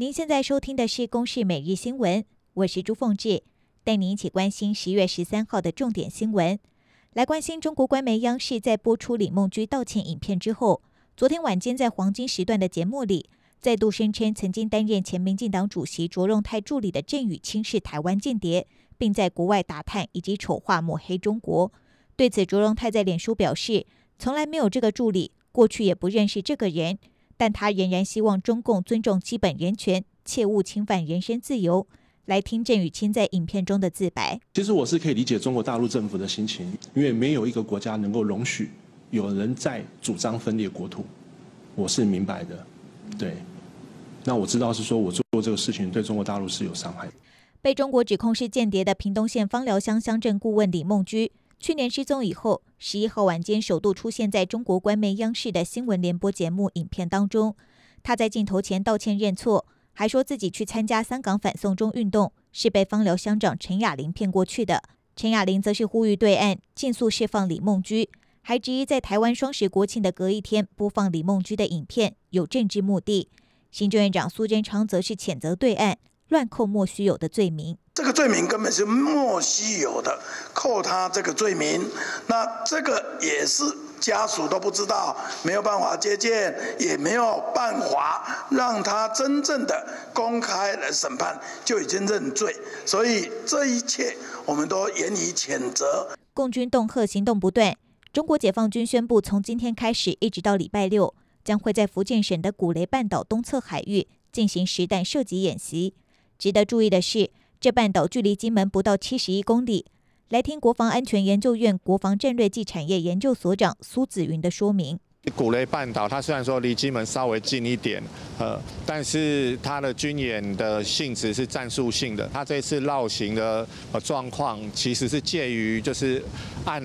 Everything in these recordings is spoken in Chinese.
您现在收听的是《公视每日新闻》，我是朱凤志，带您一起关心十月十三号的重点新闻。来关心中国官媒央视在播出李梦居道歉影片之后，昨天晚间在黄金时段的节目里，再度声称曾经担任前民进党主席卓荣泰助理的郑宇钦是台湾间谍，并在国外打探以及丑化抹黑中国。对此，卓荣泰在脸书表示，从来没有这个助理，过去也不认识这个人。但他仍然希望中共尊重基本人权，切勿侵犯人身自由。来听郑宇清在影片中的自白。其实我是可以理解中国大陆政府的心情，因为没有一个国家能够容许有人在主张分裂国土，我是明白的。对，那我知道是说我做这个事情对中国大陆是有伤害。被中国指控是间谍的屏东县芳寮乡乡镇顾问李梦居。去年失踪以后，十一号晚间首度出现在中国官媒央视的新闻联播节目影片当中。他在镜头前道歉认错，还说自己去参加香港反送中运动是被方寮乡长陈雅玲骗过去的。陈雅玲则是呼吁对岸尽速释放李梦居，还质疑在台湾双十国庆的隔一天播放李梦居的影片有政治目的。行政院长苏贞昌则是谴责对岸乱扣莫须有的罪名。这个罪名根本是莫须有的，扣他这个罪名，那这个也是家属都不知道，没有办法接见，也没有办法让他真正的公开来审判，就已经认罪，所以这一切我们都严以谴责。共军恫吓行动不断，中国解放军宣布，从今天开始一直到礼拜六，将会在福建省的古雷半岛东侧海域进行实弹射击演习。值得注意的是，这半岛距离金门不到七十一公里。来听国防安全研究院国防战略暨产业研究所长苏子云的说明。古雷半岛，它虽然说离金门稍微近一点，呃，但是它的军演的性质是战术性的。它这次绕行的呃状况，其实是介于就是岸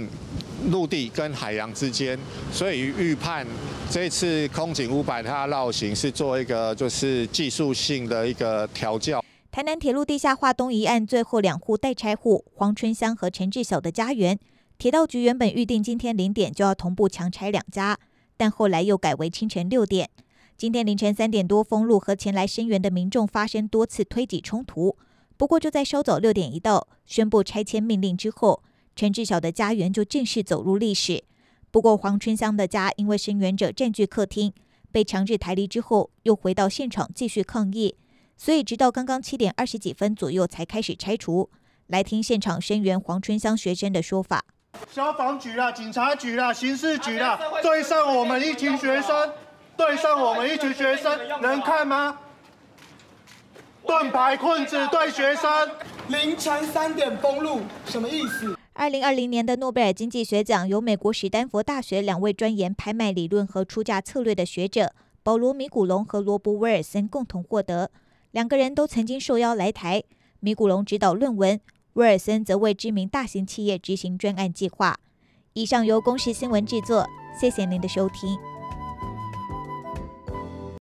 陆地跟海洋之间，所以预判这次空警五百它绕行是做一个就是技术性的一个调教。台南铁路地下化东一案最后两户待拆户黄春香和陈志晓的家园，铁道局原本预定今天零点就要同步强拆两家，但后来又改为清晨六点。今天凌晨三点多封路和前来声援的民众发生多次推挤冲突。不过就在稍早六点一到宣布拆迁命令之后，陈志晓的家园就正式走入历史。不过黄春香的家因为声援者占据客厅，被强制抬离之后，又回到现场继续抗议。所以，直到刚刚七点二十几分左右才开始拆除。来听现场声援黄春香学生的说法：消防局啦、警察局啦、刑事局啦，对上我们一群学生，对上我们一群学生，能看吗？盾牌困子对学生，凌晨三点封路，什么意思？二零二零年的诺贝尔经济学奖由美国史丹佛大学两位专研拍卖理论和出价策略的学者保罗·米古龙和罗伯·威尔森共同获得。两个人都曾经受邀来台，米古龙指导论文，威尔森则为知名大型企业执行专案计划。以上由公视新闻制作，谢谢您的收听。